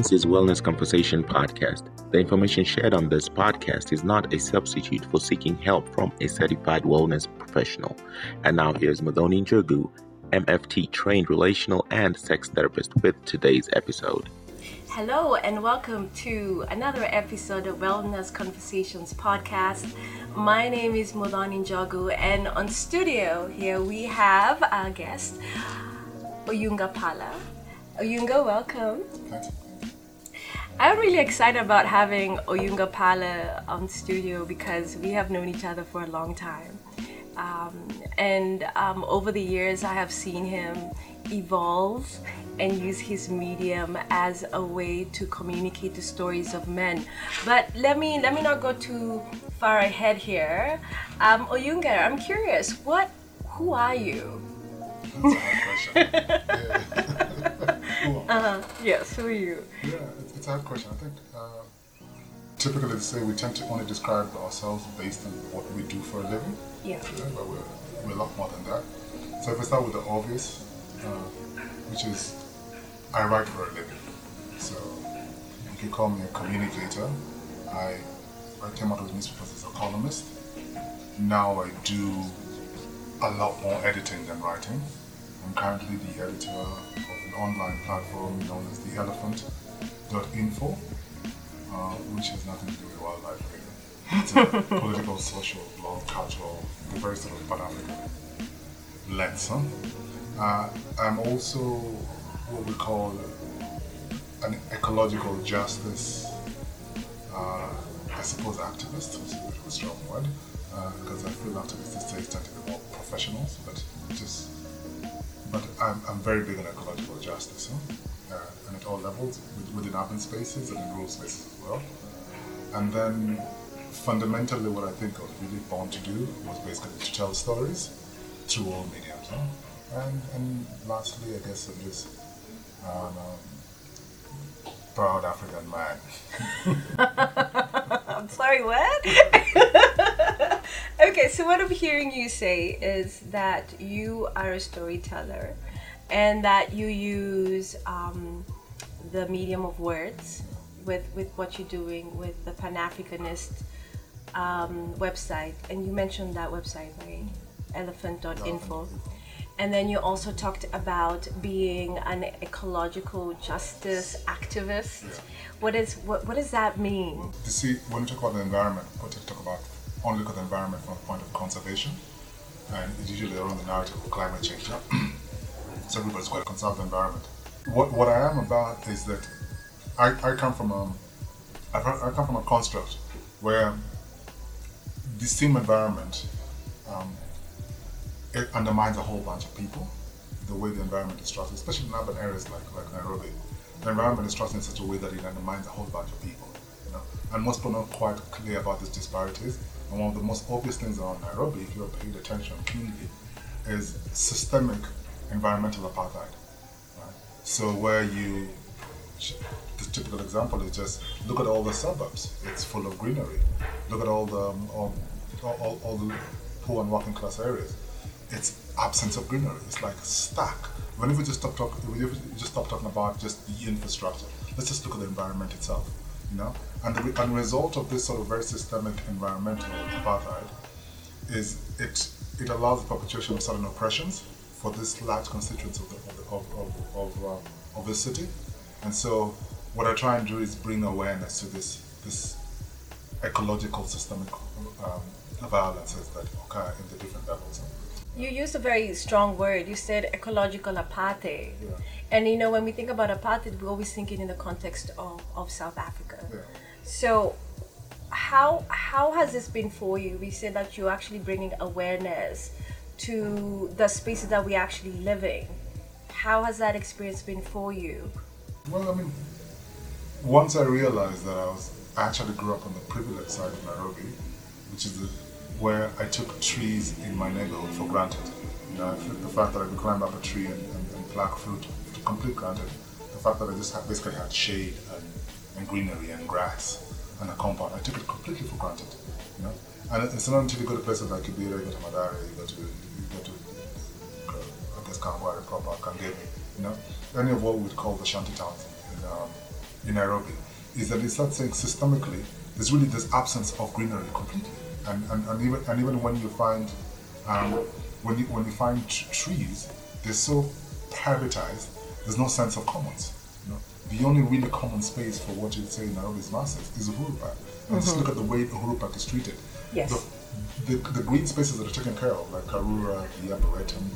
This is Wellness Conversation Podcast. The information shared on this podcast is not a substitute for seeking help from a certified wellness professional. And now here's Madoni Njogu, MFT trained relational and sex therapist, with today's episode. Hello, and welcome to another episode of Wellness Conversations podcast. My name is Modani Njogu, and on studio here we have our guest, Oyunga Pala. Oyunga, welcome. I'm really excited about having Oyunga Pala on studio because we have known each other for a long time. Um, and um, over the years, I have seen him evolve and use his medium as a way to communicate the stories of men. But let me let me not go too far ahead here. Um, Oyunga, I'm curious, what who are you? That's a hard question. yeah. Uh, yes, who are you? yeah, it's, a hard question. I think uh, typically they say we tend to only describe ourselves based on what we do for a living. Yeah. Yeah, but we're, we're a lot more than that. So if I start with the obvious, uh, which is I write for a living. So you can call me a communicator. I, I came out of with newspapers as a columnist. Now I do a lot more editing than writing. I'm currently the editor of an online platform known as the Elephant.info, uh, which has nothing to do with wildlife really. It's a political, social, blog, cultural, very sort of Pan-African lens. Huh? Uh, I'm also what we call an ecological justice, uh, I suppose, activist, which is a bit of a strong word, because I feel activists these days tend to be more professionals, but just, but I'm, I'm very big on ecological justice, huh? Uh, and at all levels, within urban spaces and in rural spaces as well. And then fundamentally, what I think I was really born to do was basically to tell stories through all mediums. And, and lastly, I guess I'm just um, um, proud African man. I'm sorry, what? okay, so what I'm hearing you say is that you are a storyteller and that you use um, the medium of words with, with what you're doing with the Pan Africanist um, website. And you mentioned that website, right? Elephant.info. And then you also talked about being an ecological justice activist. What is what, what does that mean? You see, when we talk about the environment, we talk about only look at the environment from the point of conservation, and it's usually around the narrative of climate change. so everybody's got to conserve the environment. What what I am about is that I, I come from a I I come from a construct where the same environment um, it undermines a whole bunch of people. The way the environment is structured, especially in urban areas like, like Nairobi, the environment is structured in such a way that it undermines a whole bunch of people. You know? And most people are not quite clear about these disparities. And one of the most obvious things around Nairobi, if you're paying attention keenly, is systemic environmental apartheid. Right? So where you, the typical example is just look at all the suburbs. It's full of greenery. Look at all the um, all, all, all the poor and working class areas. It's absence of greenery. It's like stuck. When if we just stop talking, we just stop talking about just the infrastructure, let's just look at the environment itself. You know, and the, and result of this sort of very systemic environmental apartheid is it it allows the perpetuation of certain oppressions for this large constituents of the, of the, of of, of, um, of the city, and so what I try and do is bring awareness to this this ecological systemic um, violences that occur in the different levels. Of You used a very strong word. You said ecological apartheid. Yeah. And you know, when we think about apartheid, we always think it in the context of, of South Africa. Yeah. So, how how has this been for you? We said that you're actually bringing awareness to the spaces that we actually live in. How has that experience been for you? Well, I mean, once I realized that I was I actually grew up on the privileged side of Nairobi, which is the, where I took trees in my neighborhood for granted. You know, the fact that I could climb up a tree and, and, and pluck fruit, to complete granted. The fact that I just had, basically had shade and, and greenery and grass and a compound, I took it completely for granted. You know, and it's not until you go to places like Kibera, you go to Mathare, you go to you go to uh, I guess Kawangware proper, Kangemi, you know, any of what we would call the shanty towns in, um, in Nairobi is that they start saying systemically there's really this absence of greenery completely, and and, and even and even when you find um, when you when you find t- trees, they're so privatized. There's no sense of commons. You know? The only really common space for what you'd say in Nairobi is masses is Uhuru Park. And just look at the way Uhuru Park is treated. Yes. The, the, the green spaces that are taken care of, like Karura, the Arboretum,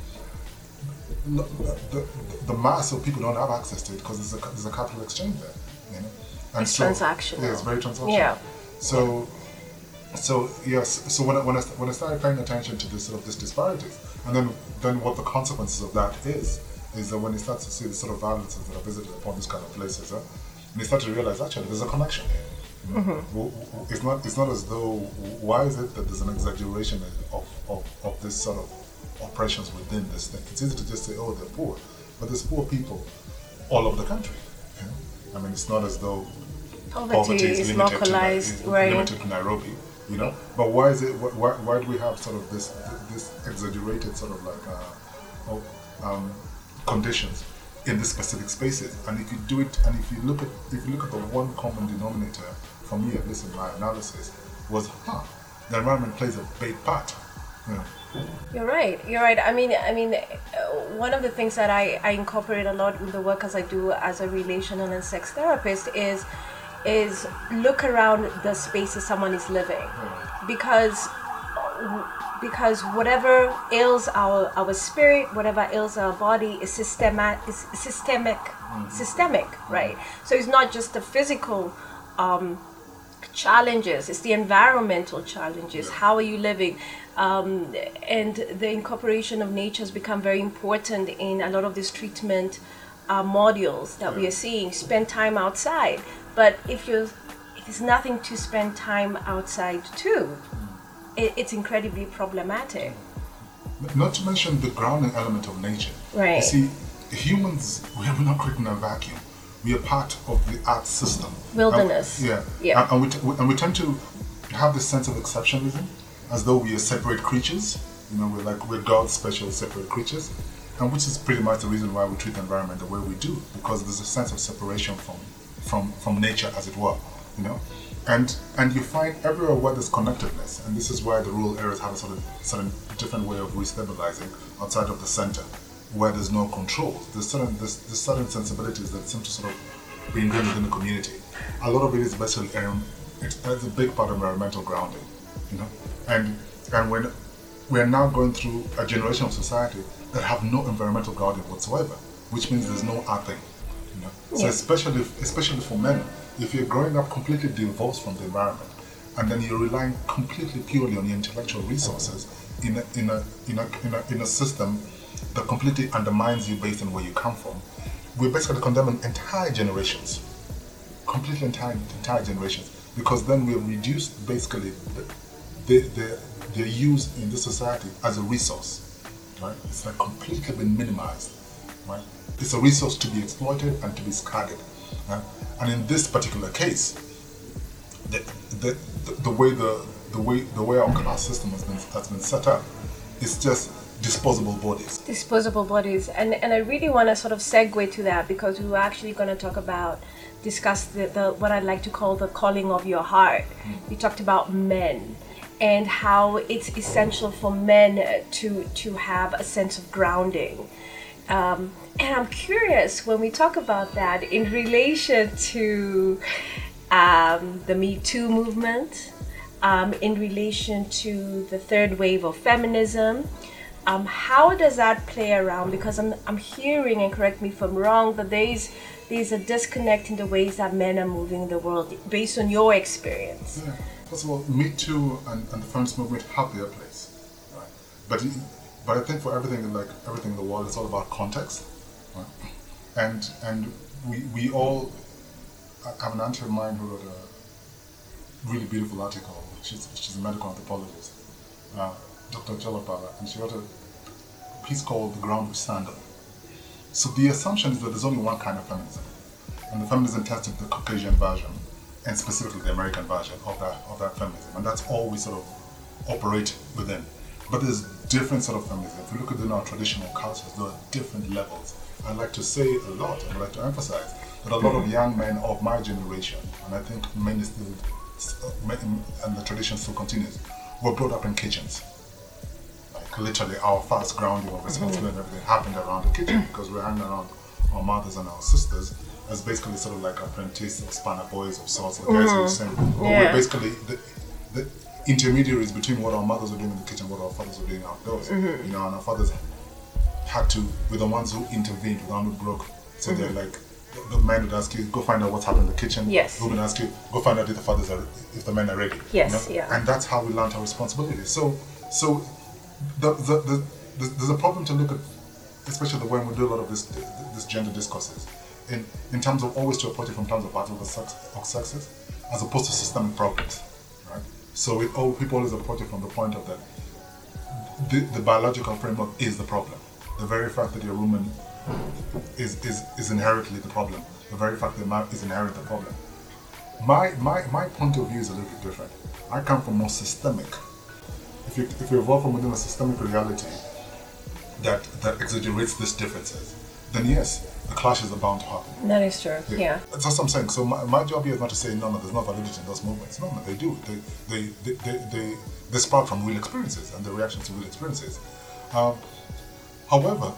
no, the, the mass of people don't have access to it because there's a, there's a capital exchange there. You know? And It's transactional. Yeah, it's very transactional. Yeah. So, so yes. So when I, when I when I started paying attention to this sort of this disparities, and then then what the consequences of that is, is that when you start to see the sort of violences that are visited upon these kind of places, huh, and you start to realize actually there's a connection here. You know. W- w- It's not it's not as though why is it that there's an exaggeration of, of, of this sort of oppressions within this thing? It's easy to just say, oh, they're poor, but there's poor people all over the country. You know? I mean, it's not as though Poverty is limited localized, is right? limited to Nairobi. You know, but why is it? Why, why do we have sort of this this exaggerated sort of like uh, oh, um, conditions in these specific spaces? And if you do it, and if you look at if you look at the one common denominator for me, at least in my analysis, was huh, the environment plays a big part. Know, You're right. You're right. I mean, I mean, uh, one of the things that I, I incorporate a lot in the work as I do as a relational and sex therapist is is look around the spaces someone is living, because because whatever ails our our spirit, whatever ails our body is systemic is systemic systemic, right? So it's not just the physical. Um, challenges. It's the environmental challenges. How are you living? Um, and the incorporation of nature has become very important in a lot of these treatment uh, modules that we are seeing. Spend time outside. But if you're if there's nothing to spend time outside to it, it's incredibly problematic. Not to mention the grounding element of nature. Right. You see, humans, we are not creating a vacuum. We are part of the earth system. Wilderness. And- yeah. Yeah. And, and we, t- we- and we tend to have this sense of exceptionalism as though we are separate creatures. You know, we're like, we're God's special separate creatures. And which is pretty much the reason why we treat the environment the way we do, because there's a sense of separation from, from, from nature, as it were. You know, and and you find everywhere where there's connectedness, and this is why the rural areas have a sort of certain different way of restabilizing outside of the center, where there's no control. There's certain there's, there's certain sensibilities that seem to sort of be ingrained within the community. A lot of it is basically um, it's, it's a big part of environmental grounding, you know, and and when we are now going through a generation of society that have no environmental grounding whatsoever, which means there's no earthing. You know? So especially especially for men, if you're growing up completely divorced from the environment, and then you're relying completely purely on your intellectual resources in a, in a, in a, in a, in a system that completely undermines you based on where you come from, we're basically condemning entire generations. Completely entire entire generations. Because then we're reduced basically the, the, the, their use in this society as a resource right? It's like completely been minimized right? It's a resource to be exploited and to be discarded right? and in this particular case the, the, the, the way the the way the way our class system has been has been set up is just disposable bodies. Disposable bodies. And and i really want to sort of segue to that because we were actually going to talk about discuss the, the what i'd like to call the calling of your heart. We talked about men and how it's essential for men to to have a sense of grounding. Um, and i'm curious when we talk about that in relation to um, the me too movement um, in relation to the third wave of feminism. Um, how does that play around? Because I'm, I'm hearing, and correct me if I'm wrong, that there's, there's a disconnect in the ways that men are moving in the world based on your experience. Yeah. First of all, Me Too and, and the feminist movement have their place, right? But but I think for everything like everything in the world, it's all about context, right? And and we we all I have an auntie of mine who wrote a really beautiful article. She's she's a medical anthropologist, uh, Dr. Jalapala, and she wrote a piece called "The Ground We Stand On." So the assumption is that there's only one kind of feminism, and the feminism tested the Caucasian version, and specifically the American version of that of that feminism, and that's all we sort of operate within. But there's different sort of feminism. If you look at in our traditional cultures, there are different levels. I like to say a lot, and I like to emphasize that a lot of young men of my generation, and I think many still, uh, and the tradition still continues, were brought up in kitchens. Like literally, our first grounding of responsibility and everything happened around the kitchen because we're hanging around our mothers and our sisters as basically sort of like apprentice or spanner boys of sorts, or guys who are saying, but Yeah. we're basically the, the intermediaries between what our mothers were doing in the kitchen, what our fathers were doing outdoors. Mm-hmm. You know, and our fathers had to were the ones who intervened, the one who broke. So they're mm-hmm. like the, the man would ask you, go find out what's happened in the kitchen. Yes. The woman ask you, go find out if the fathers are if the men are ready. Yes, you know? yeah. And that's how we learned our responsibility. So so the the, the, the there's a problem to look at especially the when we do a lot of this this gender discourses in in terms of always to approach it from terms of battle of sexes as opposed to systemic problems. Right? So it all people always approach it from the point of that the, the biological framework is the problem. The very fact that you're a woman is, is, is inherently the problem. The very fact that a man is inherently the problem. My, my, my point of view is a little bit different. I come from more systemic. If you, if you evolve from within a systemic reality that, that exaggerates these differences, then yes, the clashes are bound to happen. That is true. Yeah. That's what I'm saying. So my, my job here is not to say no, no, there's no validity in those movements. No, no, they do. They they they they, they, they sprout from real experiences and the reactions to real experiences. Um, however,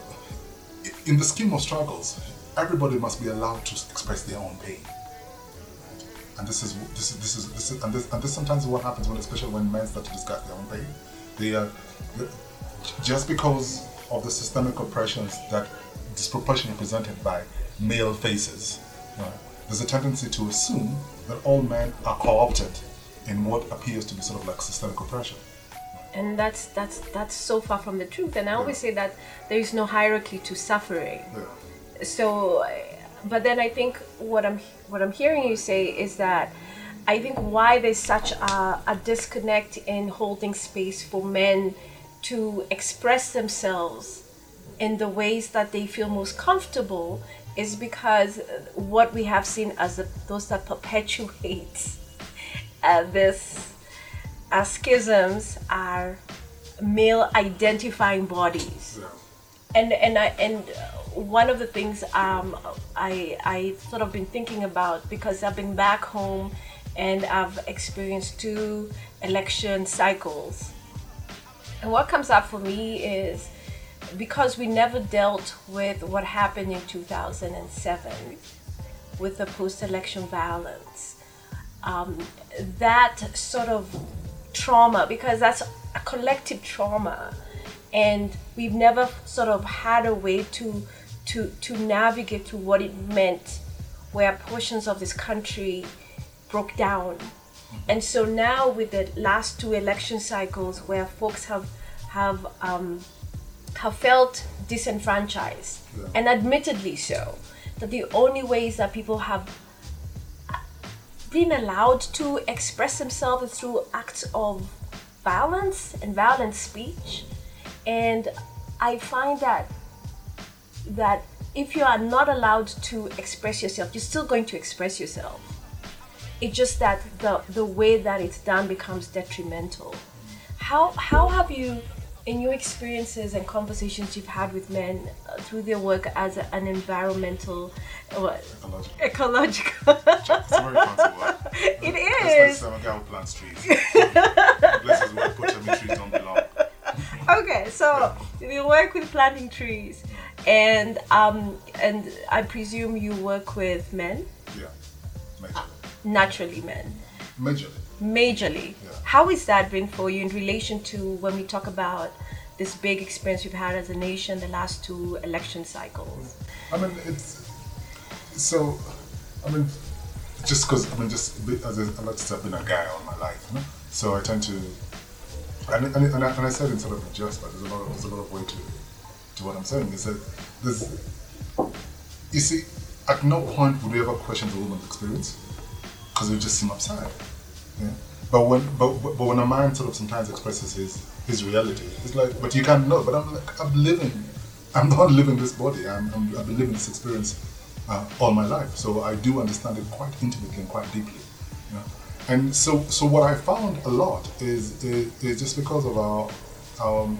in the scheme of struggles, everybody must be allowed to express their own pain. And this is this is this is this is and this and this sometimes is what happens when especially when men start to discuss their own pain. They are just because of the systemic oppressions that disproportionately presented by male faces, right, there's a tendency to assume that all men are co-opted in what appears to be sort of like systemic oppression. and that's that's that's so far from the truth and i always say that there is no hierarchy to suffering Yeah. so but then i think what i'm what i'm hearing you say is that i think why there's such a, a disconnect in holding space for men to express themselves in the ways that they feel most comfortable is because what we have seen as the, those that perpetuate uh, this uh, schisms are male identifying bodies Yeah. and and I and one of the things um, I I sort of been thinking about because I've been back home and I've experienced two election cycles, and what comes up for me is because we never dealt with what happened in 2007 with the post-election violence um, that sort of trauma because that's a collective trauma and we've never sort of had a way to to to navigate through what it meant where portions of this country broke down. And so now with the last two election cycles where folks have have um, have felt disenfranchised Yeah. and admittedly so that the only ways that people have been allowed to express themselves is through acts of violence and violent speech. And i find that that if you are not allowed to express yourself you're still going to express yourself it's just that the the way that it's done becomes detrimental how how have you in your experiences and conversations you've had with men uh, through their work as a- an environmental what Ecological. ecological It's a very fancy word. It is. like some guy who plants trees. Potato trees don't belong. okay so you work with planting trees and um and i presume you work with men Yeah. Majorly. naturally men Majorly. majorly Yeah. how is that been for you in relation to when we talk about this big experience we've had as a nation the last two election cycles I mean, it's so. I mean, just because I mean, just as a, like to say, I've been a guy all my life, you know? so I tend to, and, and, and, I, and I said in sort of jest, but there's a lot of there's a lot of way to to what I'm saying. Is that there's, you see, at no point would we ever question the woman's experience because it would just seem absurd. Yeah? But when but, but when a man sort of sometimes expresses his his reality, it's like, but you can't know. But I'm like, I'm living. I'm not living this body. I'm, I'm I've been living this experience uh, all my life, so I do understand it quite intimately and quite deeply. Know? And so so what I found a lot is is, is just because of our um,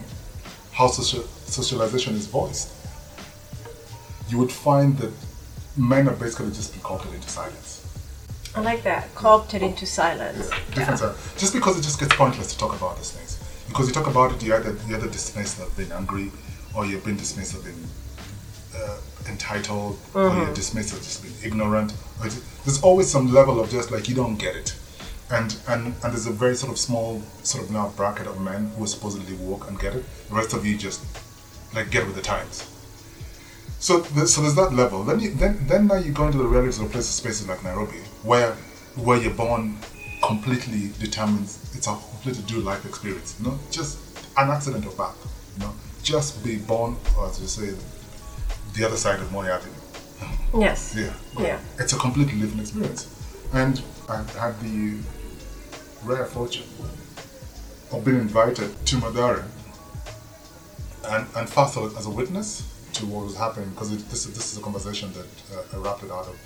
how social, socialization is voiced. You would find that men are basically just been co-opted into silence. I like that. Co-opted into silence. Yeah, different side. Just because it just gets pointless to talk about these things. Because you talk about it, you either, you either dismiss of being angry, or you've been dismissed of being uh, entitled, or you're dismissed of just being ignorant. There's always some level of just like you don't get it. And, and and there's a very sort of small sort of now bracket of men who are supposedly woke and get it. The rest of you just like get with the times. So, th- so there's that level. Then, you, then, then now you go into the realities of places, spaces like Nairobi, where, where you're born completely determines it's a completely new life experience. You know, just an accident of birth. You know, just be born, or as you say, the other side of Moi Avenue. Yes. Yeah. Yeah. It's a completely different experience. And I had the rare fortune of being invited to Mathare and, and first as a witness to what was happening, because this, is- this is a conversation that uh, erupted out of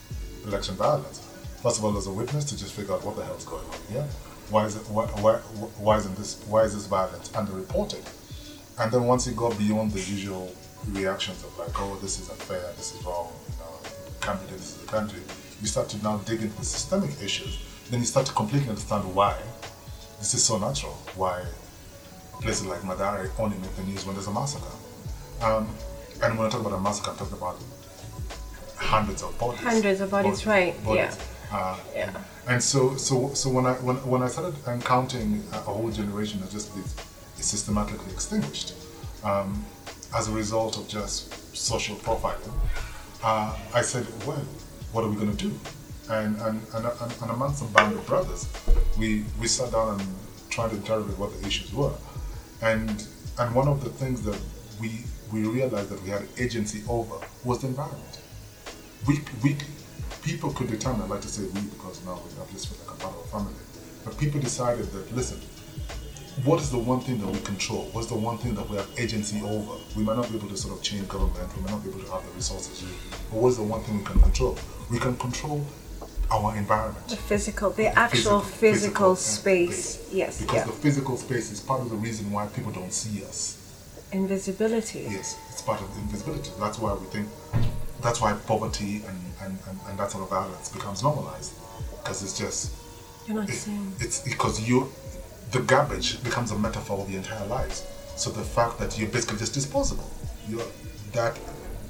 election violence. First of all, as a witness to just figure out what the hell is going on here. Why is it? Why, why, why isn't this? Why is this violence underreported? And then once you go beyond the usual reactions of like, oh, this is unfair, this is wrong, you know, can't this is the country, you start to now dig into the systemic issues. Then you start to completely understand why this is so natural. Why places like Mathare only make the news when there's a massacre. Um, and when I talk about a massacre, I'm talking about hundreds of bodies. Hundreds of bodies, right, yeah. Uh, Yeah. and so, so, so when I when, when I started encountering a, whole generation that just is, is systematically extinguished um, as a result of just social profiling, uh, I said, well, what are we going to do? And and, and, and and among some band of brothers, we we sat down and tried to interrogate what the issues were, and and one of the things that we we realized that we had agency over was the environment we, we people could determine, I like to say we because now we have feel like a part of a family, but people decided that listen, what is the one thing that we control? What's the one thing that we have agency over? We might not be able to sort of change government, we might not be able to have the resources, but what's the one thing we can control? We can control our environment. The physical, the actual physical, uh, space. Yes. Because Yeah. the physical space is part of the reason why people don't see us. Invisibility. Yes, it's part of invisibility. That's why we think, that's why poverty and, and, and, and that sort of violence becomes normalized. Because it's just, You're not it- seeing. it's because you, the garbage becomes a metaphor of your entire lives. So the fact that you're basically just disposable, you're, that,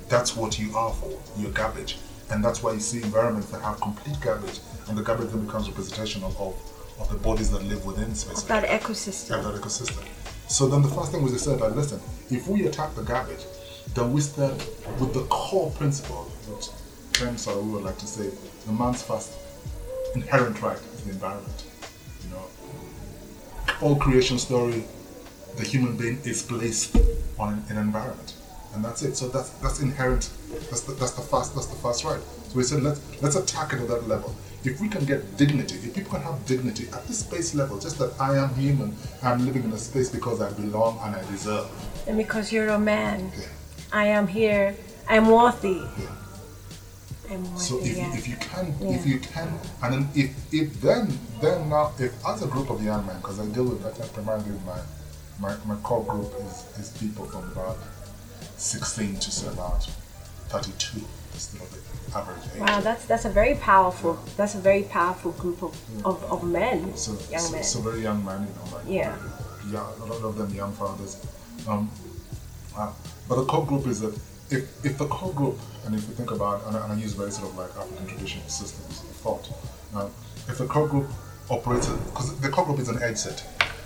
that's what you are for, you're garbage. And that's why you see environments that have complete garbage, and the garbage then becomes a representation of, of, of the bodies that live within space. Of that ecosystem. Yeah, that ecosystem. So then the first thing was they said, like, listen, if we attack the garbage, then we start with the core principle, which Ken we would like to say, the man's first inherent right is the environment. You know, all creation story, the human being is placed on an, an environment, and that's it. So that's that's inherent. That's the, that's the first that's the first right. So we said let's let's attack it at that level. If we can get dignity, if people can have dignity at the space level, just that I am human, I'm living in a space because I belong and I deserve. And because you're a man, Yeah. I am here. I'm worthy. Yeah. I'm worthy. So if, yeah. if you can, if you can, and then if, if then then now if as a group of young men, because I deal with think primarily my my, my core group is, is people from about 16 to say about 32, is the average age. Wow, that's that's a very powerful. That's a very powerful group of, of, of men, so, young so, men. so very young men, you know, like Yeah. yeah, a lot of them young fathers. Um, uh, but the core group is that if, if the core group, and if you think about, and I, and I use very sort of like African traditional systems of thought, uh, if the core group operates, because the core group is an edge set,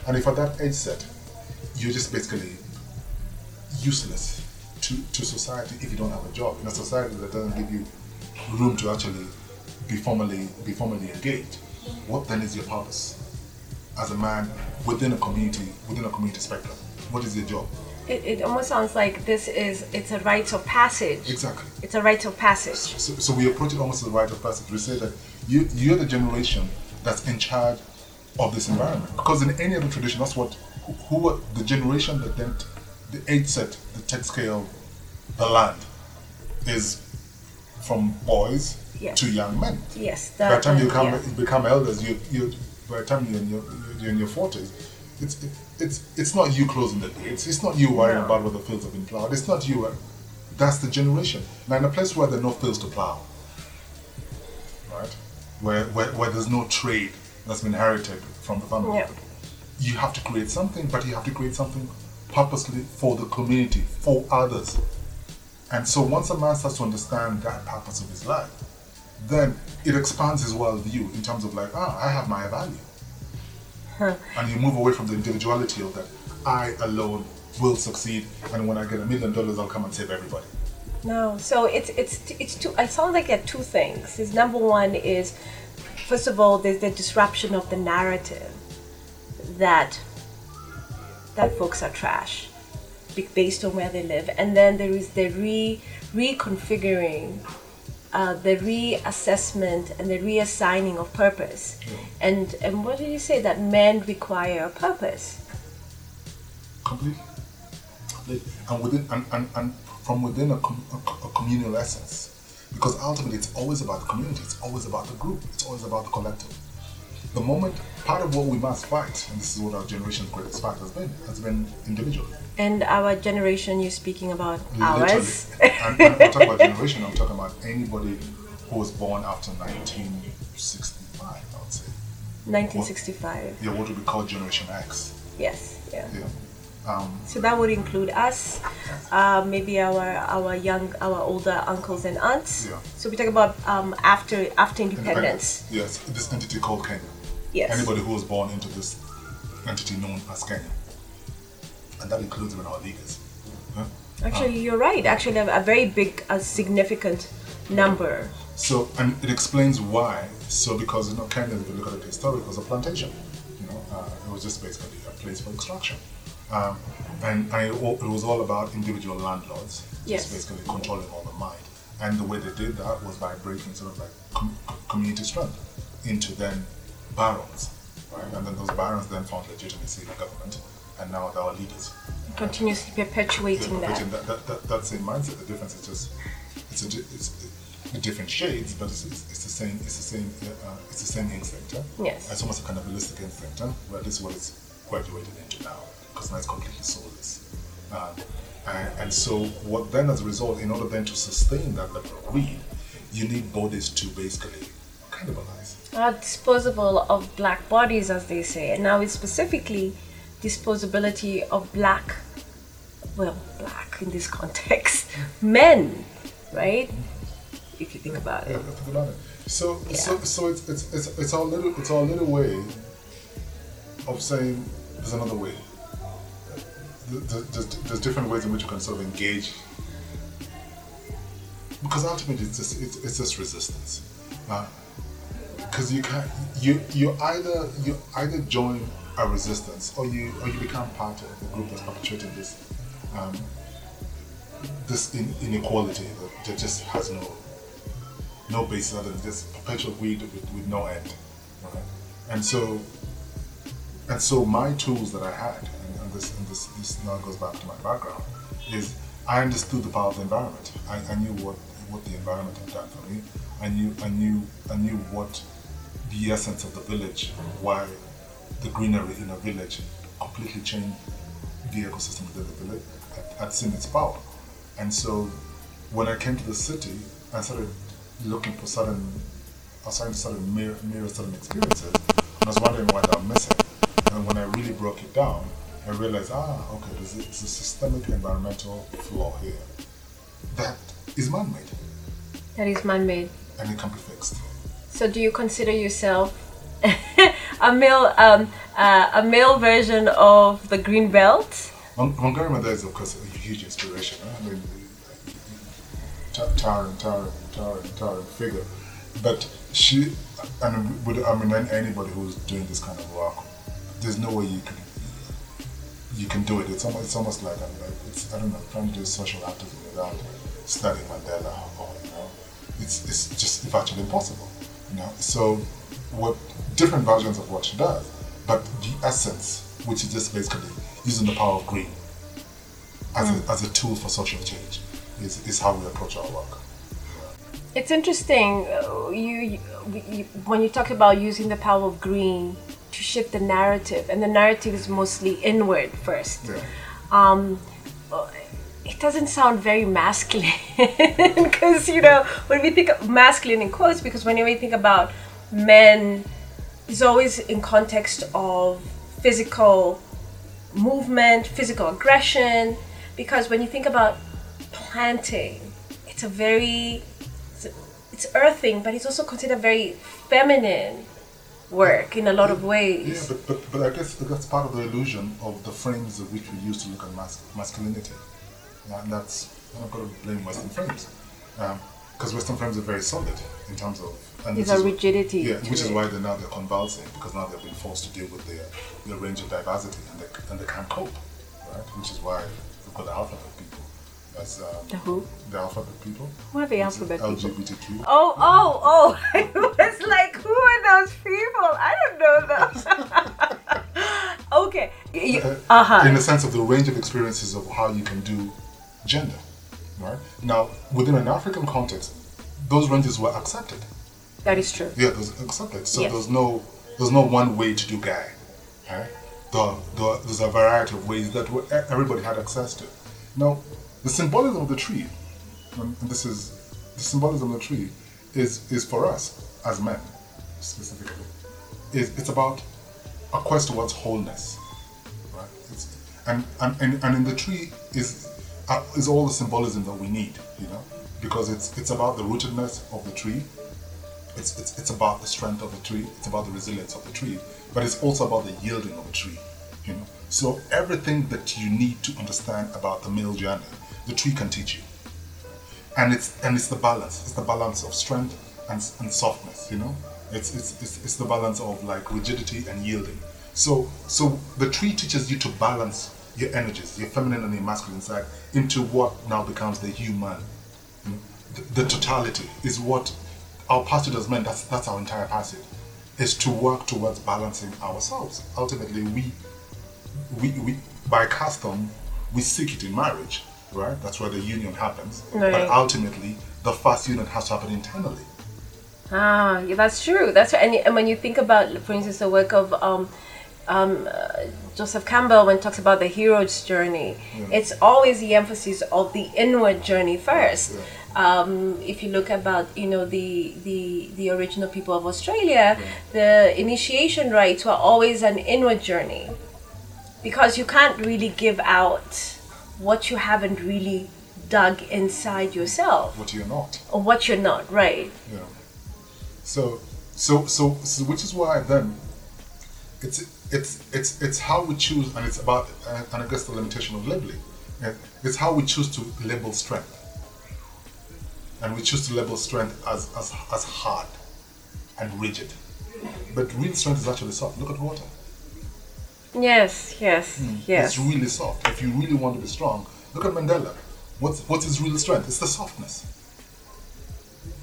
and if at that edge set, you're just basically useless to, to society if you don't have a job in a society that doesn't give you room to actually be formally be formally engaged. What then is your purpose as a man within a community within a community spectrum? What is your job? It, it almost sounds like this is it's a rite of passage. Exactly. It's a rite of passage. So, so we approach it almost as a rite of passage. We say that you you're the generation that's in charge of this environment because in any other tradition, that's what who, who the generation that then the age set that takes care of the land is from boys Yes. to young men. Yes. by the time you uh, become yeah. become elders, you you by the time you're in your you're in your forties, it's it's it's not you closing the gates. It's not you worrying No. about whether fields have been plowed. It's not you. That's the generation. Now in a place where there are no fields to plow, right, where, where, where there's no trade that's been inherited from the family. Yeah. You have to create something, but you have to create something purposely for the community, for others. And so once a man starts to understand that purpose of his life, then it expands his worldview in terms of like, ah, I have my value. And you move away from the individuality of that I alone will succeed, and when I get a million dollars, I'll come and save everybody. No, so it's it's it's two. It sounds like there are two things. Is number one is, first of all, there's the disruption of the narrative that that folks are trash based on where they live, and then there is the re reconfiguring. Uh, the reassessment and the reassigning of purpose, and and what did you say that men require a purpose? completely. completely. And within and, and, and from within a, com, a, a communal essence. Because ultimately it's always about the community, it's always about the group, it's always about the collective. The moment part of what we must fight, and this is what our generation's greatest fight has been, has been individual. And our generation, you're speaking about Literally. ours. when I'm talking about generation, I'm talking about anybody who was born after 1965, I would say. 1965. Yeah, what would be called Generation X. Yes. Yeah. Yeah. Um, So that would include us, uh, maybe our our young, our older uncles and aunts. Yeah. So we talk about um, after after independence. Yes, this entity called Kenya. Yes. Anybody who was born into this entity known as Kenya. And that includes even our leaders. Huh? Actually, you're right. Actually, a, a very big, a significant number. So, and it explains why. So, because you know, Kenya, if you look at it historically, was a plantation. You know, uh, it was just basically a place for extraction, um, and, and it, all- it was all about individual landlords, Yes. just basically controlling all the mind. And the way they did that was by breaking sort of like com- community strength into then barons, right? And then those barons then found legitimacy in the government, and now they're our leaders. Continuously perpetuating Yeah, that. that, that, that, that same mindset. The difference is just it's a, it's a different shades, but it's, it's, it's the same. It's the same. Uh, it's the same instinct. Huh? Yes. It's almost a kind of holistic instinct. Huh? Well, this is what it's graduated into now, because now it's completely soulless. Um, and, and so, what then, as a result, in order then to sustain that level of greed, you need bodies to basically cannibalize. Uh, disposable of black bodies, as they say. And now it's specifically disposability of black, well, black in this context, men, right? If you think about it. about it. So, so, so it's, it's, it's, it's our little, it's our little way of saying there's another way. Th- th- There's, there's different ways in which you can sort of engage. Because ultimately, it's just, it's, it's just resistance. Because you can't, you, you either, you either join a resistance or you, or you become part of the group that's perpetrating this, um, this in, inequality that, that just has no, no basis other than just perpetual greed with, with no end. Right? And so and so my tools that I had, and, and this and this this now goes back to my background, is I understood the power of the environment. I, I knew what what the environment had done for me. I knew I knew I knew what the essence of the village, why the greenery in a village completely changed the ecosystem within the village. I'd seen its power. And so when I came to the city, I started looking for certain, I was trying to sort of mirror, mirror certain experiences. And I was wondering what I'm missing. And when I really broke it down, I realized, ah, okay, there's a, there's a systemic environmental flaw here that is man-made That is man made. and it can be fixed. So do you consider yourself a male um, uh, a male version of the green belt? Wangari Maathai is, of course, a huge inspiration. huh? I mean, towering, towering, towering, towering figure. But she, and with, I mean, anybody who's doing this kind of work, there's no way you can you can do it. It's almost, it's almost like, like it's, I don't know, trying to do social activism without studying Mandela or, you know, it's, it's just virtually impossible, you know. So, what different versions of what she does, but the essence, which is just basically using the power of green as, a, as a tool for social change, is, is how we approach our work. It's interesting. uh, You, you, you when you talk about using the power of green to shift the narrative, and the narrative is mostly inward first. Yeah. Um, uh, it doesn't sound very masculine because you know when we think of masculine in quotes, because whenever we think about men it's always in context of physical movement, physical aggression, because when you think about planting, it's a very it's, it's earthing, but it's also considered very feminine work in a lot of ways. Yeah, but, but, but I guess that's part of the illusion of the frames of which we use to look at mas- masculinity. And that's, I'm not going to blame Western frames. Because Western frames are very solid in terms of. And There's a rigidity Yeah, which is it. why they're now they're convulsing, because now they've been forced to deal with their, their range of diversity and they, and they can't cope, right? Which is why we've got the alphabet people. As, um, The who? The alphabet people. Who are the It's alphabet people? LGBTQ. Oh, oh, oh! I was like, who are those people? I don't know those. okay. Uh huh. in the sense of the range of experiences of how you can do gender, right? Now, within an African context, those ranges were accepted. That is true. Yeah, those accepted. So Yes. there's no there's no one way to do guy. Right? The, the, there's a variety of ways that everybody had access to. Now, the symbolism of the tree, and this is the symbolism of the tree, is is for us as men specifically. Is it's about a quest towards wholeness, right? It's, and, and, and and in the tree is Uh, is all the symbolism that we need, you know, because it's it's about the rootedness of the tree, it's, it's, it's about the strength of the tree, it's about the resilience of the tree, but it's also about the yielding of the tree. You know? So everything that you need to understand about the male gender, the tree can teach you. And it's and it's the balance. It's the balance of strength and, and softness, you know? It's, it's, it's, it's the balance of like rigidity and yielding. So so the tree teaches you to balance your energies, your feminine and your masculine side, into what now becomes the human the, the totality is what our passage as men that's that's our entire passage is to work towards balancing ourselves ultimately we we, we by custom we seek it in marriage right that's where the union happens Right. but ultimately the first union has to happen internally Ah, yeah, that's true. That's right. And, and when you think about, for instance, the work of um, um, uh, Joseph Campbell when he talks about the hero's journey, it's always the emphasis of the inward journey first. Um, if you look about, you know, the the the original people of Australia, the initiation rites were always an inward journey, because you can't really give out what you haven't really dug inside yourself what you're not or what you're not. Right. know so so so, so which is why then it's it's it's it's how we choose and it's about uh, and i guess the limitation of labeling. It's how we choose to label strength. And we choose to label strength as as, as hard and rigid. But real strength is actually soft. Look at water. Yes, yes, yes. it's really soft. If you really want to be strong look at mandela. What's what's his real strength? It's the softness.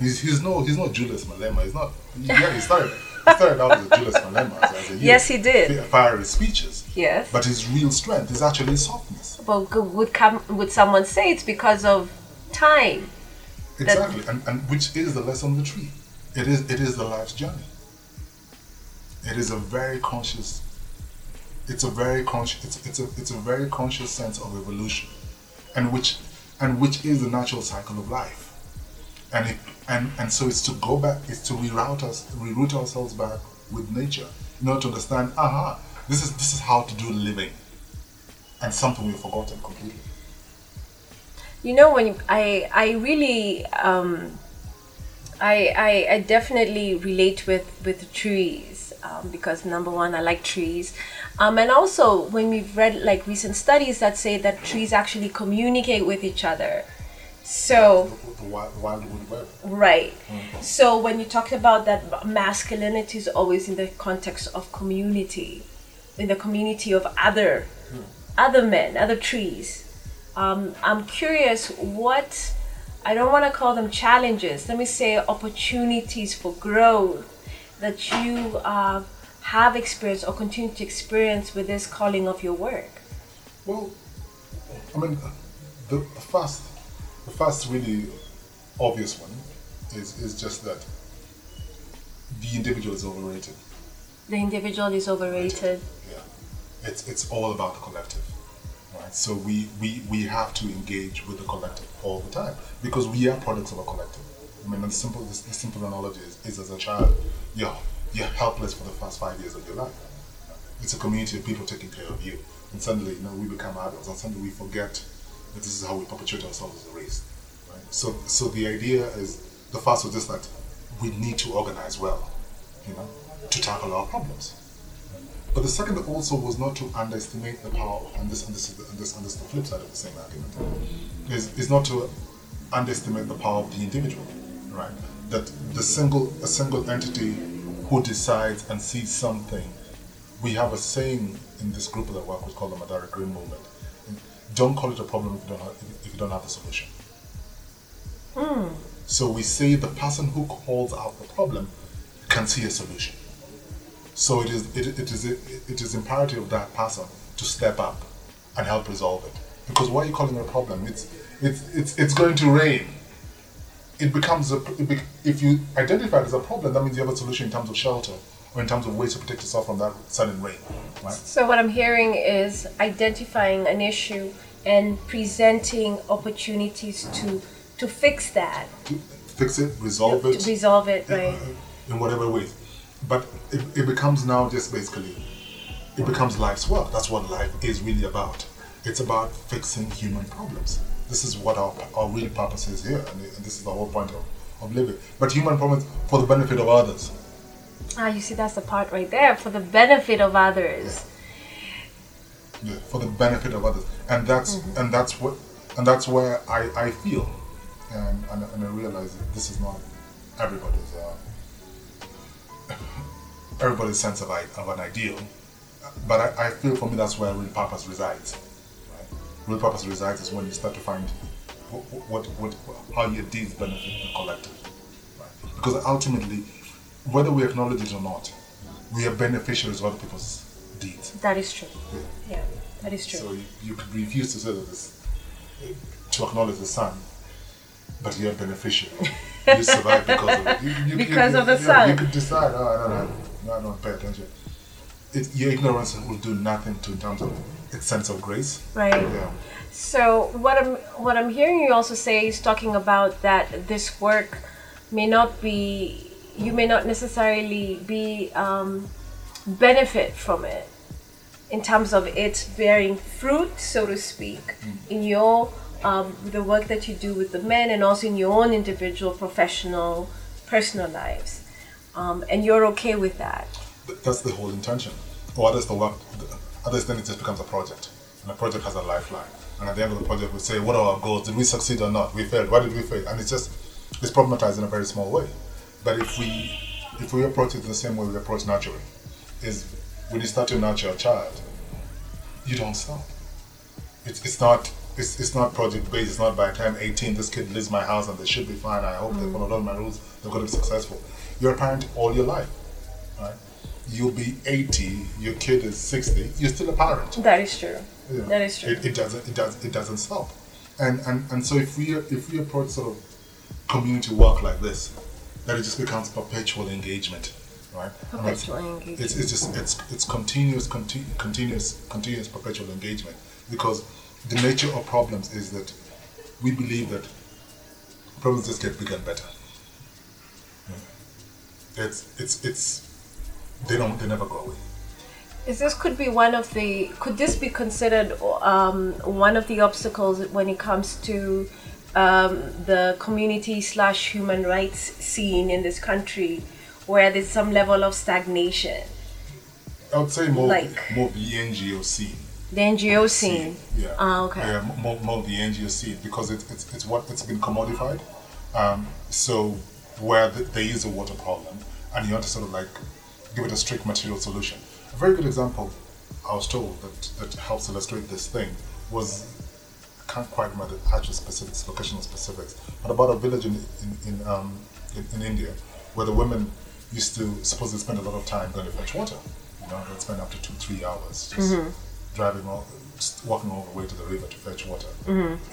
He's, he's no he's not Julius Malema. He's not. Yeah, he started he started out as a Julius Malema as, a Yes, he did. Fiery speeches. Yes. But his real strength is actually softness. But would come would someone say it's because of time? Exactly, and, and which is the lesson of the tree. It is it is the life's journey. It is a very conscious. It's a very conscious. It's, it's a it's a very conscious sense of evolution, and which and which is the natural cycle of life. And it and and so it's to go back. It's to reroute us, reroute ourselves back with nature in order to understand. Aha, this is this is how to do living, and something we've forgotten completely. You know, when you, I I really um, I, I I definitely relate with with trees um, because number one, I like trees, um, and also when we've read like recent studies that say that trees actually communicate with each other. So. Right. So when you talked about that masculinity is always in the context of community, in the community of other other men, other trees. Um, I'm curious what I don't want to call them challenges. Let me say opportunities for growth that you uh, have experienced or continue to experience with this calling of your work. Well, I mean, the, the first, the first really obvious one is is just that the individual is overrated. The individual is overrated. Yeah, it's it's all about the collective, right? So we we we have to engage with the collective all the time because we are products of a collective. I mean, the simple the, the simple analogy is, is as a child, you're, you're helpless for the first five years of your life. It's a community of people taking care of you. And suddenly, you know, we become adults and suddenly we forget this is how we perpetuate ourselves as a race. Right? So, so the idea is, the first was just that we need to organize well, you know, to tackle our problems. But the second also was not to underestimate the power, and this, and this, is the, and this, and this is the flip side of the same argument, is, is not to underestimate the power of the individual, right? That the single, a single entity who decides and sees something, we have a saying in this group that I work with called the Mathare Green Movement. Don't call it a problem if you don't have, if you don't have the solution. Hmm. So we say the person who calls out the problem can see a solution. So it is it, it is it is imperative of that person to step up and help resolve it. Because why are you calling it a problem? It's it's it's, it's going to rain. It becomes a it be, if you identify it as a problem, that means you have a solution in terms of shelter or in terms of ways to protect yourself from that sudden rain, right? So what I'm hearing is identifying an issue and presenting opportunities to to fix that, To fix it, resolve it, resolve it, right? Uh, in whatever ways. But it, it becomes now just basically, it becomes life's work. That's what life is really about. It's about fixing human problems. This is what our, our real purpose is here, and, and this is the whole point of, of living. But human problems for the benefit of others. Ah, you see, that's the part right there for the benefit of others. Yeah, for the benefit of others, and that's and that's what and that's where I, I feel, and, and and I realize that this is not everybody's uh, everybody's sense of I, of an ideal, but I, I feel for me that's where real purpose resides. Right? Real purpose resides is when you start to find what what, what, how your deeds benefit the collective, right? Because ultimately, whether we acknowledge it or not, we are beneficiaries of other people's deeds. That is true. Yeah, that is true. So you, you could refuse to say that this, to acknowledge the sun, but you're a beneficiary. you survive because of it. You, you, Because you, of the sun. You could decide, oh, I don't know, no, I don't pay attention. It, your ignorance will do nothing to in terms of its sense of grace. Right. Yeah. So what I'm what I'm hearing you also say is talking about that this work may not be you may not necessarily be um, benefit from it in terms of it bearing fruit, so to speak, in your um, the work that you do with the men and also in your own individual, professional, personal lives, um, and you're okay with that. That's the whole intention. Or others, the work, others then it just becomes a project. And a project has a lifeline. And at the end of the project, we say, what are our goals? Did we succeed or not? We failed. Why did we fail? And it's just, it's problematized in a very small way. But if we, if we approach it the same way we approach nurturing, is when you start to nurture a child, you don't stop. It's, it's not it's, it's not project based. It's not by the time 18 this kid leaves my house and they should be fine. I hope they mm. followed all my rules. They're going to be successful. You're a parent all your life, right? You'll be 80. Your kid is 60. You're still a parent. That is true. Yeah. That is true. It, it doesn't it does it doesn't stop, and and and so if we if we approach sort of community work like this, then it just becomes perpetual engagement, right? Perpetual engagement. It's, it's just it's it's continuous conti- continuous continuous perpetual engagement because the nature of problems is that we believe that problems just get bigger and better. Yeah. It's it's it's they don't they never go away. Is this could be one of the could this be considered um, one of the obstacles when it comes to um, the community slash human rights scene in this country, where there's some level of stagnation? I would say more Like- more the NGO scene. The NGO scene. Yeah. Ah, okay. Yeah, more, more the NGO scene because it's, it's, it's what it's been commodified. Um, so where the, there is a water problem and you want to sort of like give it a strict material solution. A very good example I was told that, that helps illustrate this thing was can't quite remember the actual specifics, locational specifics, but about a village in in, in, um, in, in India where the women used to supposedly spend a lot of time going to fetch water. You know, they'd spend up to two, three hours just driving all, walking all the way to the river to fetch water.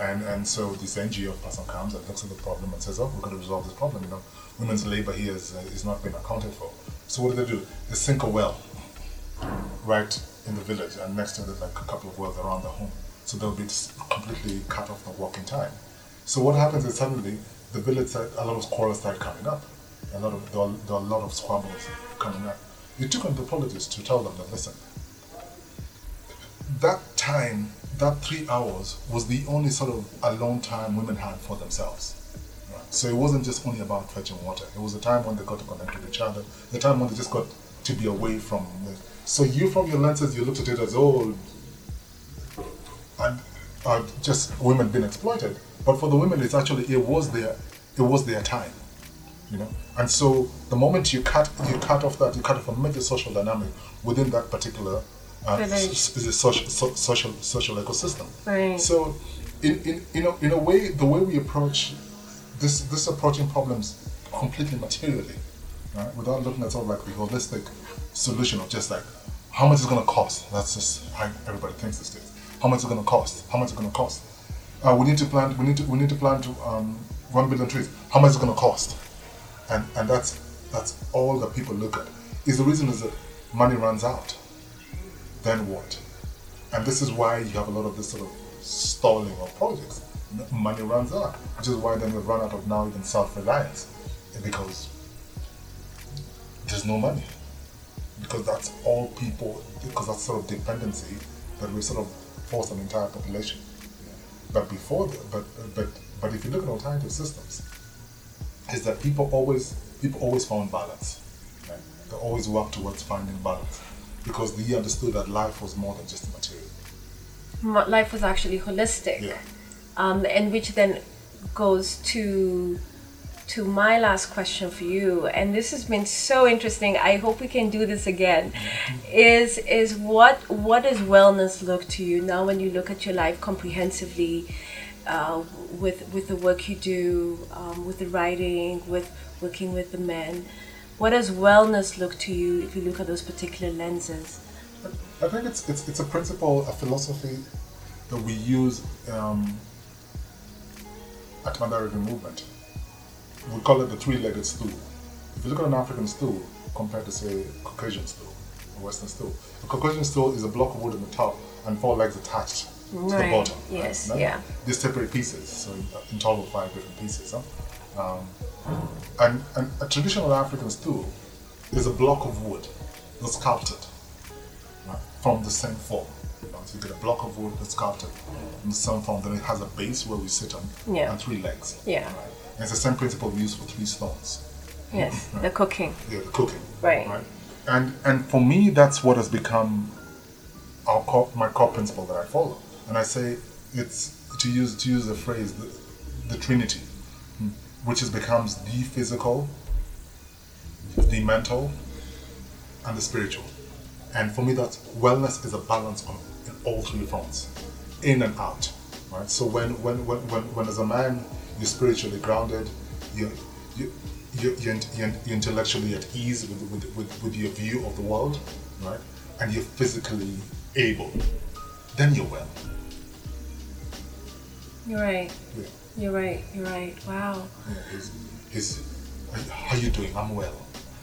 And and so this NGO person comes and looks at the problem and says, "Oh, we're going to resolve this problem. You know, women's labor here is, uh, is not being accounted for." So what do they do? They sink a well right in the village, and next to it, like a couple of wells around the home. So they'll be completely cut off from walking time. So what happens is suddenly the village a lot of quarrels start coming up A lot of there are, there are a lot of squabbles coming up. It took anthropologists to tell them that listen, that time, that three hours was the only sort of alone time women had for themselves. Right? So it wasn't just only about fetching water. It was a time when they got to connect with each other. The time when they just got to be away from. The, so you, from your lenses, you looked at it as oh, and uh, just women being exploited. But for the women, it's actually it was their it was their time, you know. And so the moment you cut you cut off that you cut off a major social dynamic within that particular uh, Village. s- s- social so, social social ecosystem. Right. So, in in in a, in a way, the way we approach this this approaching problems completely materially, right? Without looking at sort of like the holistic solution of just like how much is going to cost. That's just how everybody thinks these days. How much is it going to cost? How much is it going to cost? Uh, we need to plant. We need to. We need to plant um, one billion trees. How much is it going to cost? And and that's that's all that people look at. Is the reason is that money runs out. Then what? And this is why you have a lot of this sort of stalling of projects. Money runs out, which is why then we've run out of now even self-reliance, because there's no money. Because that's all people, because that's sort of dependency that we sort of force an entire population. But before, the, but but but if you look at alternative systems, is that people always people always found balance. Right? They always work towards finding balance because they understood that life was more than just material. Life was actually holistic. Yeah. um, and which then goes to to my last question for you and this has been so interesting. I hope we can do this again. Is is what what does wellness look to you now when you look at your life comprehensively uh, with with the work you do um, with the writing with working with the men? What does wellness look to you if you look at those particular lenses? I think it's it's, it's a principle, a philosophy that we use um, at Mandarika movement. We call it the three-legged stool. If you look at an African stool compared to say Caucasian stool, a Western stool, a Caucasian stool is a block of wood in the top and four legs attached to the bottom. yes, right? yeah. These separate pieces, so in, in total five different pieces. Huh? Um, and, and a traditional African stool is a block of wood that's sculpted right, from the same form. You know, so you get a block of wood that's sculpted in the same form, then it has a base where we sit on Yeah. and three legs. Yeah. Right? And it's the same principle we use for three stones. yes the cooking Yeah, the cooking. Right. Right. And and for me, that's what has become our core, my core principle that I follow. And I say it's to use to use the phrase the, the Trinity, hmm, which is becomes the physical, the mental, and the spiritual. And for me, that wellness is a balance on in all three fronts, in and out. Right. So when when when when, when as a man you're spiritually grounded, you you you you're, you're, you're intellectually at ease with, with, with, with your view of the world, right? And you're physically able, then you're well. you're right Yeah. you're right you're right wow Yeah, is, is how you doing? I'm well.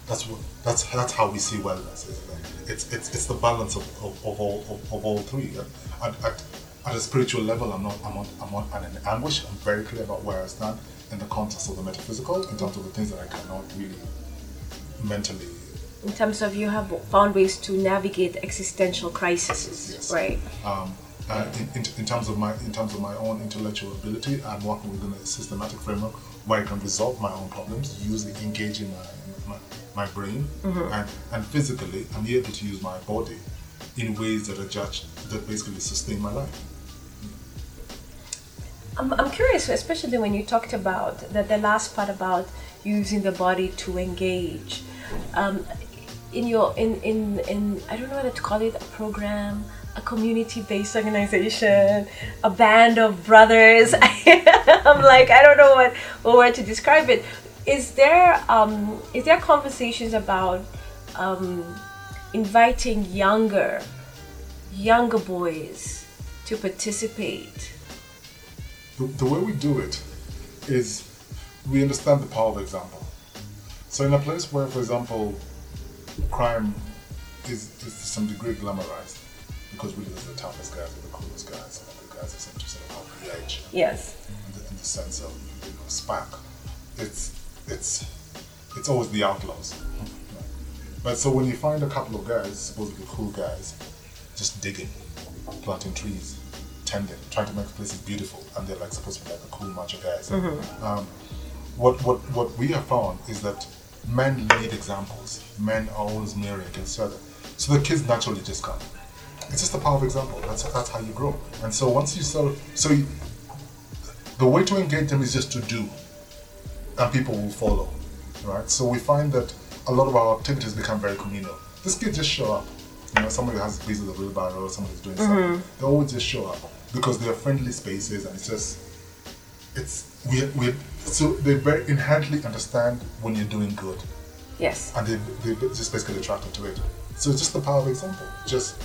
That's what that's that's how we see wellness. It's it's it's the balance of, of, of all of, of all three. At, at, at a spiritual level, I'm not I'm not I'm not in anguish. I'm very clear about where I stand in the context of the metaphysical, in terms of the things that I cannot really mentally. in terms of you have found ways to navigate existential crises Yes. right Um, uh, in, in, in terms of my in terms of my own intellectual ability, I'm working within a systematic framework where I can resolve my own problems using engaging my my, my brain and and physically I'm able to use my body in ways that are judged that basically sustain my life. I'm, I'm curious especially when you talked about that the last part about using the body to engage. Um, in your in, in in i don't know whether to call it a program a community-based organization a band of brothers. I'm like i don't know what what word to describe it. Is there um is there conversations about um inviting younger younger boys to participate The, the way we do it is we understand the power of example. So in a place where, for example, crime is, is to some degree glamorized, because really those are the toughest guys, the coolest guys, or the guys that seem to sort of have the edge yes in the, in the sense of you know, spark. It's it's it's always the outlaws. But so when you find a couple of guys, supposedly cool guys, just digging, planting trees, trying to make the places beautiful, and they're like supposed to be like a cool bunch of guys. Um, what what what we have found is that men lead examples. Men are always mirroring against each other, so the kids naturally just come. It's just a power of example. That's that's how you grow. And so once you sort of so you, the way to engage them is just to do, and people will follow, right? So we find that a lot of our activities become very communal. This kid just show up. You know, somebody has a piece of the wheelbarrow, somebody's doing something. They always just show up because they're friendly spaces, and it's just it's we we so they very inherently understand when you're doing good, Yes. and they they just basically attracted to it. So it's just the power of example, just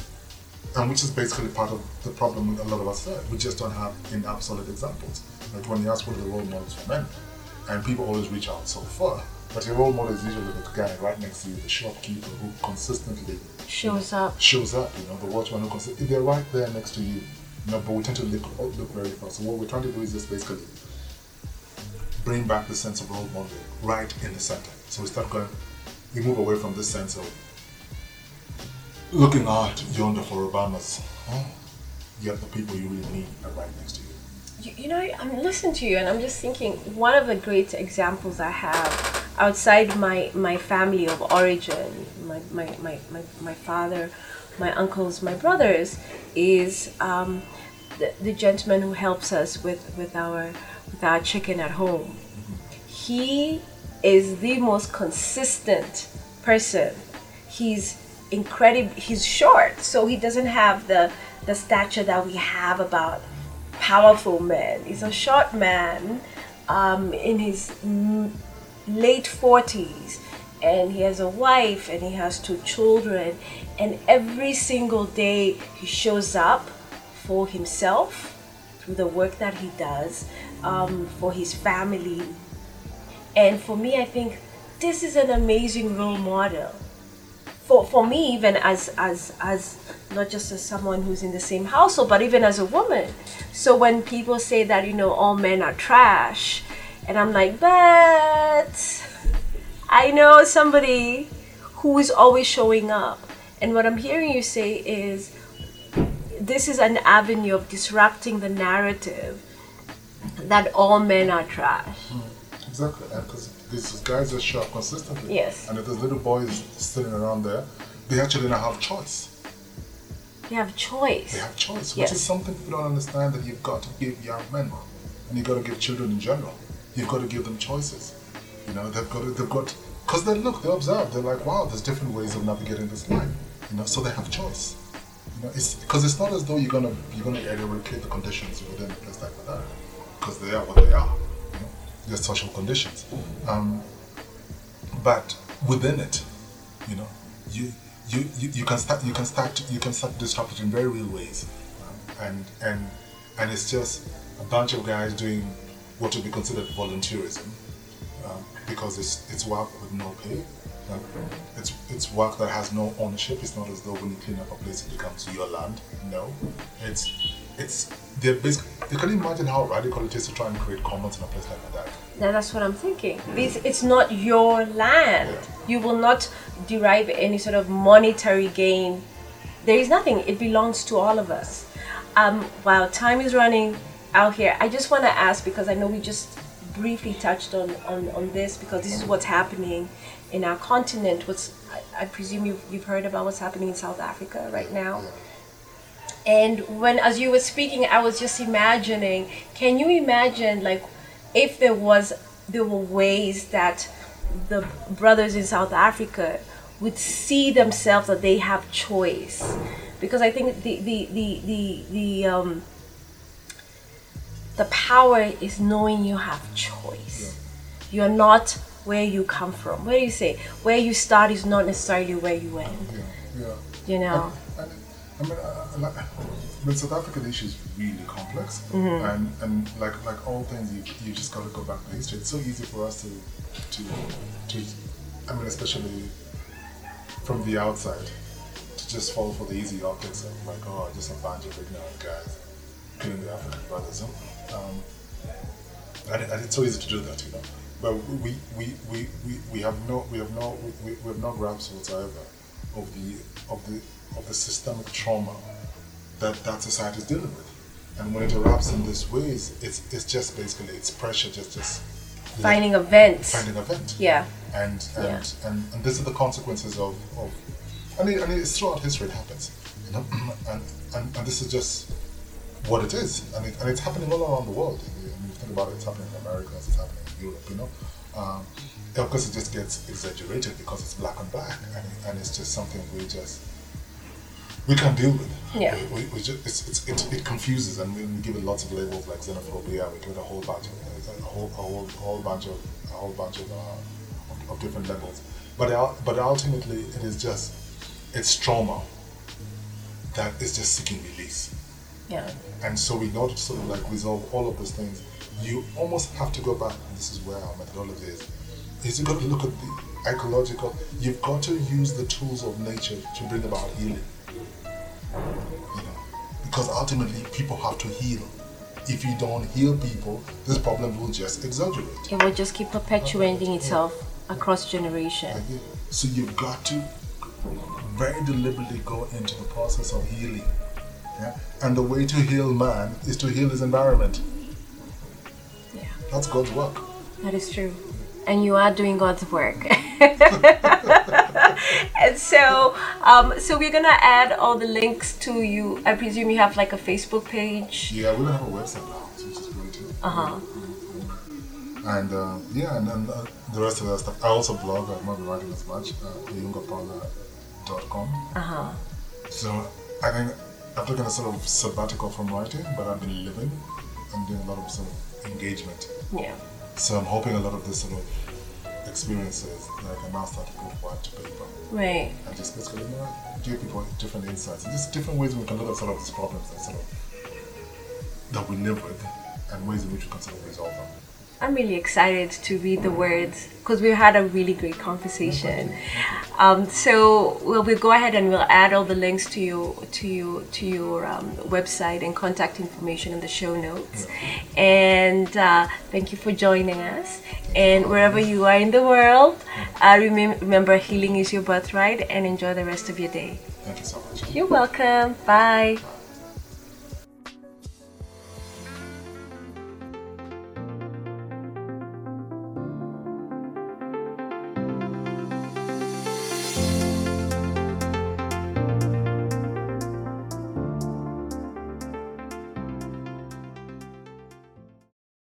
and which is basically part of the problem with a lot of us. There. We just don't have enough solid examples. Like when you ask what are the role models for men, and people always reach out so far, but your role model is usually the guy right next to you, the shopkeeper who consistently Shows up. shows up. You know, the watchman who consistently they're right there next to you. You know, but we tend to look oh, look very far. So what we're trying to do is just basically bring back the sense of role model right in the center. So we start going, we move away from this sense of looking out yonder for Obamas. Oh, yet the people you really need are right next to you. You, you know, I'm listening to you and I'm just thinking one of the great examples I have outside my, my family of origin, my, my, my, my, my father, my uncles, my brothers, is um, the, the gentleman who helps us with, with, our, with our chicken at home. He is the most consistent person. He's incredible. He's short, so he doesn't have the the stature that we have about powerful men. He's a short man um, in his late 40s, and he has a wife and he has two children. And every single day he shows up for himself through the work that he does, um, for his family. And for me, I think this is an amazing role model for, for me even as as as not just as someone who's in the same household but even as a woman so when people say that you know all men are trash and i'm like but i know somebody who is always showing up and what i'm hearing you say is this is an avenue of disrupting the narrative that all men are trash hmm. Exactly, because these guys that show up consistently. Yes. And if there's little boys sitting around there, they actually don't have choice. they have choice They have choice, which Yes. is something people don't understand that you've got to give young men, and you've got to give children in general. You've got to give them choices. You know, they've got they've got, because they look, they observe, they're like, wow, there's different ways of navigating this life. You know, so they have choice. You know, it's because it's not as though you're gonna you're gonna eradicate the conditions within a place like that, because they are what they are. You know, they're social conditions. Um, but within it, you know, you you, you, you can start you can start you can start disrupt it in very real ways, um, and and and it's just a bunch of guys doing what would be considered volunteerism, um, because it's it's work with no pay. It's it's work that has no ownership. It's not as though when you clean up a place it becomes your land. No, it's it's they're basic. You can imagine how radical it is to try and create commons in a place like that. Now that's what I'm thinking. It's, it's not your land. You will not derive any sort of monetary gain. There is nothing. It belongs to all of us. Um, while time is running out here, I just want to ask because I know we just briefly touched on, on, on this because this is what's happening in our continent. What's I, I presume you've, you've heard about what's happening in South Africa right now. And when, as you were speaking, I was just imagining. Can you imagine, like, if there was, there were ways that the brothers in South Africa would see themselves that they have choice, because I think the the the the the um the power is knowing you have choice. You're not where you come from. Where do you say where you start is not necessarily where you end. Yeah, yeah. You know. And, I mean, uh, like, I mean, South African issue is really complex, Mm-hmm. and and like like all things, you you just got to go back to history. It's so easy for us to to to, I mean, especially from the outside, to just fall for the easy optics of like, oh, just a bunch of ignorant guys killing the African brothers. Um, and, and it's so easy to do that, you know. but we we, we, we, we have no we have no we, we have no grasp whatsoever of the of the of the systemic trauma that that society is dealing with. And when it erupts in these ways, it's it's just basically it's pressure just just finding a vent. finding a vent. Yeah. And and, Yeah. and and these are the consequences of, of I mean I mean it's throughout history it happens. You know? and, and and this is just what it is. And it, and it's happening all around the world. I mean, you think about it, it's happening in America, it's happening in Europe, you know. Um, of course, it just gets exaggerated because it's black and black, and, and it's just something we just we can't deal with. Yeah. We, we just it's, it's, it, it confuses, and we give it lots of labels like xenophobia. We give it a whole bunch of a whole a whole, a whole bunch of a whole bunch of, uh, of, different levels. But but ultimately, it is just it's trauma that is just seeking release. Yeah. And so in order to sort of like resolve all of those things, you almost have to go back, and this is where our methodology is, is you got to look at the ecological, you've got to use the tools of nature to bring about healing. You know, because ultimately people have to heal. If you don't heal people, this problem will just exaggerate. It will just keep perpetuating itself across generation. So you've got to very deliberately go into the process of healing. Yeah? And the way to heal man is to heal his environment. Yeah. That's God's work. That is true. And you are doing God's work. and so, um, so we're gonna add all the links to you. I presume you have like a Facebook page. Yeah, we don't have a website now, which is great too. Uh huh. And uh, yeah, and then uh, the rest of that stuff. I also blog. I'm not writing as much. Uh, yungapala.com. Uh huh. So I think I've taken a sort of sabbatical from writing, but I've been living and doing a lot of sort of engagement. Yeah. So I'm hoping a lot of this sort of experiences that I can now start to put word to paper Right. and just basically you know, give people different insights and just different ways we can look at sort of these problems that sort of that we live with and ways in which we can sort of resolve them. I'm really excited to read the words because we had a really great conversation. Um, so we'll, we'll go ahead and we'll add all the links to you to you to your um, website and contact information in the show notes. And uh, thank you for joining us. And wherever you are in the world, uh, remem- remember healing is your birthright. And enjoy the rest of your day. Thank you so much. You're welcome. Bye.